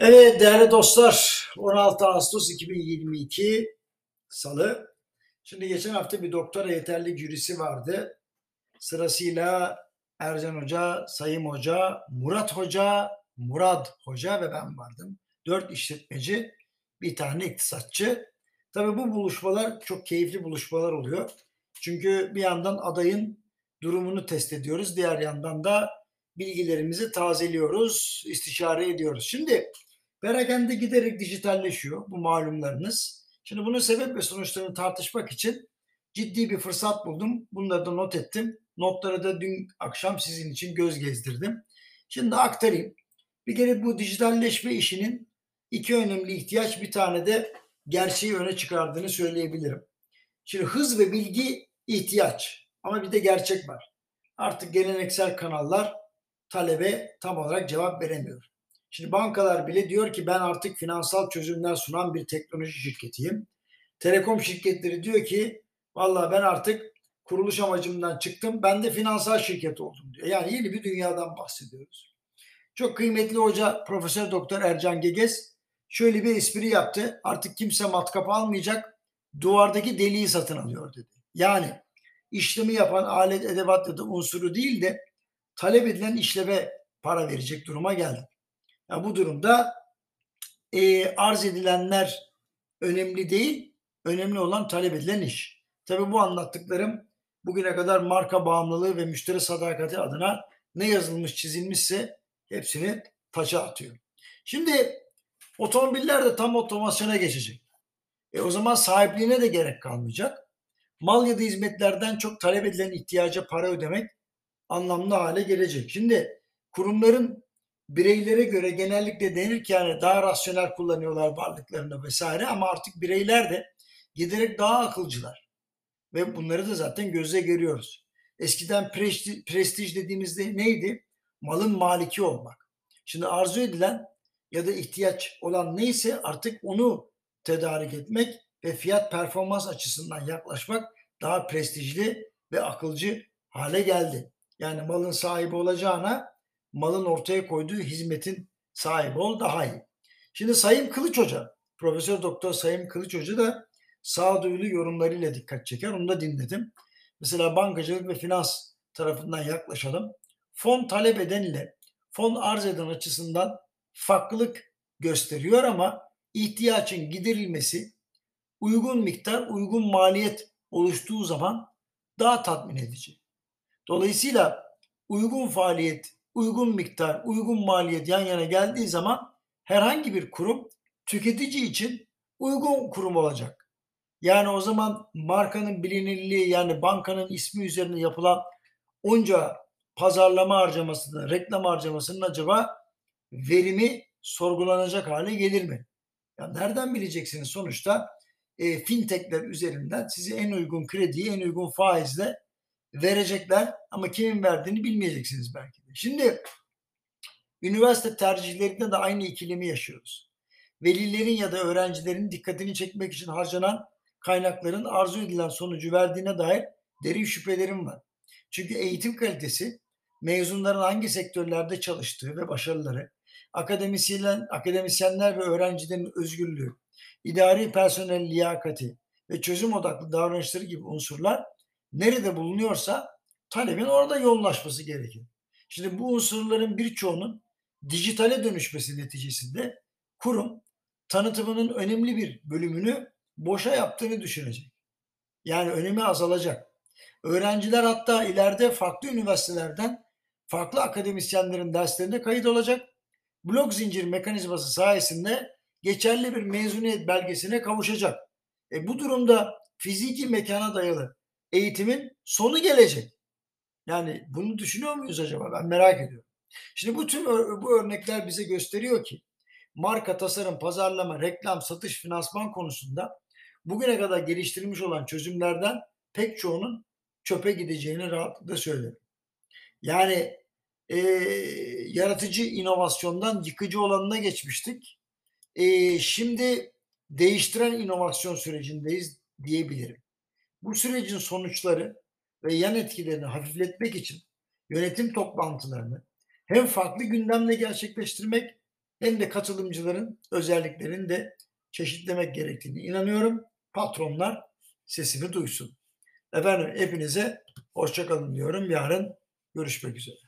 Evet değerli dostlar 16 Ağustos 2022 Salı. Şimdi geçen hafta bir doktora yeterli jürisi vardı. Sırasıyla Ercan Hoca, Sayım Hoca, Murat Hoca, Murat Hoca ve ben vardım. Dört işletmeci, bir tane iktisatçı. Tabii bu buluşmalar çok keyifli buluşmalar oluyor. Çünkü bir yandan adayın durumunu test ediyoruz. Diğer yandan da bilgilerimizi tazeliyoruz, istişare ediyoruz. Şimdi Perakende giderek dijitalleşiyor bu malumlarınız. Şimdi bunun sebep ve sonuçlarını tartışmak için ciddi bir fırsat buldum. Bunları da not ettim. Notları da dün akşam sizin için göz gezdirdim. Şimdi aktarayım. Bir kere bu dijitalleşme işinin iki önemli ihtiyaç bir tane de gerçeği öne çıkardığını söyleyebilirim. Şimdi hız ve bilgi ihtiyaç ama bir de gerçek var. Artık geleneksel kanallar talebe tam olarak cevap veremiyor. Şimdi bankalar bile diyor ki ben artık finansal çözümler sunan bir teknoloji şirketiyim. Telekom şirketleri diyor ki vallahi ben artık kuruluş amacımdan çıktım. Ben de finansal şirket oldum diyor. Yani yeni bir dünyadan bahsediyoruz. Çok kıymetli hoca Profesör Doktor Ercan Gegez şöyle bir espri yaptı. Artık kimse matkap almayacak. Duvardaki deliği satın alıyor dedi. Yani işlemi yapan alet edevat ya da unsuru değil de talep edilen işleve para verecek duruma geldi. Yani bu durumda e, arz edilenler önemli değil, önemli olan talep edilen iş. Tabi bu anlattıklarım bugüne kadar marka bağımlılığı ve müşteri sadakati adına ne yazılmış çizilmişse hepsini taça atıyor. Şimdi otomobiller de tam otomasyona geçecek. E o zaman sahipliğine de gerek kalmayacak. Mal ya da hizmetlerden çok talep edilen ihtiyaca para ödemek anlamlı hale gelecek. Şimdi kurumların bireylere göre genellikle denir ki yani daha rasyonel kullanıyorlar varlıklarını vesaire ama artık bireyler de giderek daha akılcılar. Ve bunları da zaten gözle görüyoruz. Eskiden prestij, prestij dediğimizde neydi? Malın maliki olmak. Şimdi arzu edilen ya da ihtiyaç olan neyse artık onu tedarik etmek ve fiyat performans açısından yaklaşmak daha prestijli ve akılcı hale geldi. Yani malın sahibi olacağına malın ortaya koyduğu hizmetin sahibi ol daha iyi. Şimdi Sayın Kılıç Hoca, Profesör Doktor Sayın Kılıç Hoca da sağduyulu yorumlarıyla dikkat çeker. Onu da dinledim. Mesela bankacılık ve finans tarafından yaklaşalım. Fon talep eden ile fon arz eden açısından farklılık gösteriyor ama ihtiyacın giderilmesi uygun miktar, uygun maliyet oluştuğu zaman daha tatmin edici. Dolayısıyla uygun faaliyet uygun miktar, uygun maliyet yan yana geldiği zaman herhangi bir kurum tüketici için uygun kurum olacak. Yani o zaman markanın bilinirliği yani bankanın ismi üzerine yapılan onca pazarlama harcamasının, reklam harcamasının acaba verimi sorgulanacak hale gelir mi? Ya nereden bileceksiniz sonuçta e, fintechler üzerinden size en uygun krediyi en uygun faizle verecekler ama kimin verdiğini bilmeyeceksiniz belki de. Şimdi üniversite tercihlerinde de aynı ikilemi yaşıyoruz. Velilerin ya da öğrencilerin dikkatini çekmek için harcanan kaynakların arzu edilen sonucu verdiğine dair derin şüphelerim var. Çünkü eğitim kalitesi mezunların hangi sektörlerde çalıştığı ve başarıları, akademisyenler, akademisyenler ve öğrencilerin özgürlüğü, idari personel liyakati ve çözüm odaklı davranışları gibi unsurlar nerede bulunuyorsa talebin orada yoğunlaşması gerekir. Şimdi bu unsurların birçoğunun dijitale dönüşmesi neticesinde kurum tanıtımının önemli bir bölümünü boşa yaptığını düşünecek. Yani önemi azalacak. Öğrenciler hatta ileride farklı üniversitelerden farklı akademisyenlerin derslerinde kayıt olacak. Blok zincir mekanizması sayesinde geçerli bir mezuniyet belgesine kavuşacak. E bu durumda fiziki mekana dayalı eğitimin sonu gelecek. Yani bunu düşünüyor muyuz acaba? Ben merak ediyorum. Şimdi bu tüm bu örnekler bize gösteriyor ki marka, tasarım, pazarlama, reklam, satış, finansman konusunda bugüne kadar geliştirilmiş olan çözümlerden pek çoğunun çöpe gideceğini rahatlıkla söylerim. Yani e, yaratıcı inovasyondan yıkıcı olanına geçmiştik. E, şimdi değiştiren inovasyon sürecindeyiz diyebilirim. Bu sürecin sonuçları ve yan etkilerini hafifletmek için yönetim toplantılarını hem farklı gündemle gerçekleştirmek hem de katılımcıların özelliklerini de çeşitlemek gerektiğini inanıyorum. Patronlar sesimi duysun. Efendim hepinize hoşçakalın diyorum. Yarın görüşmek üzere.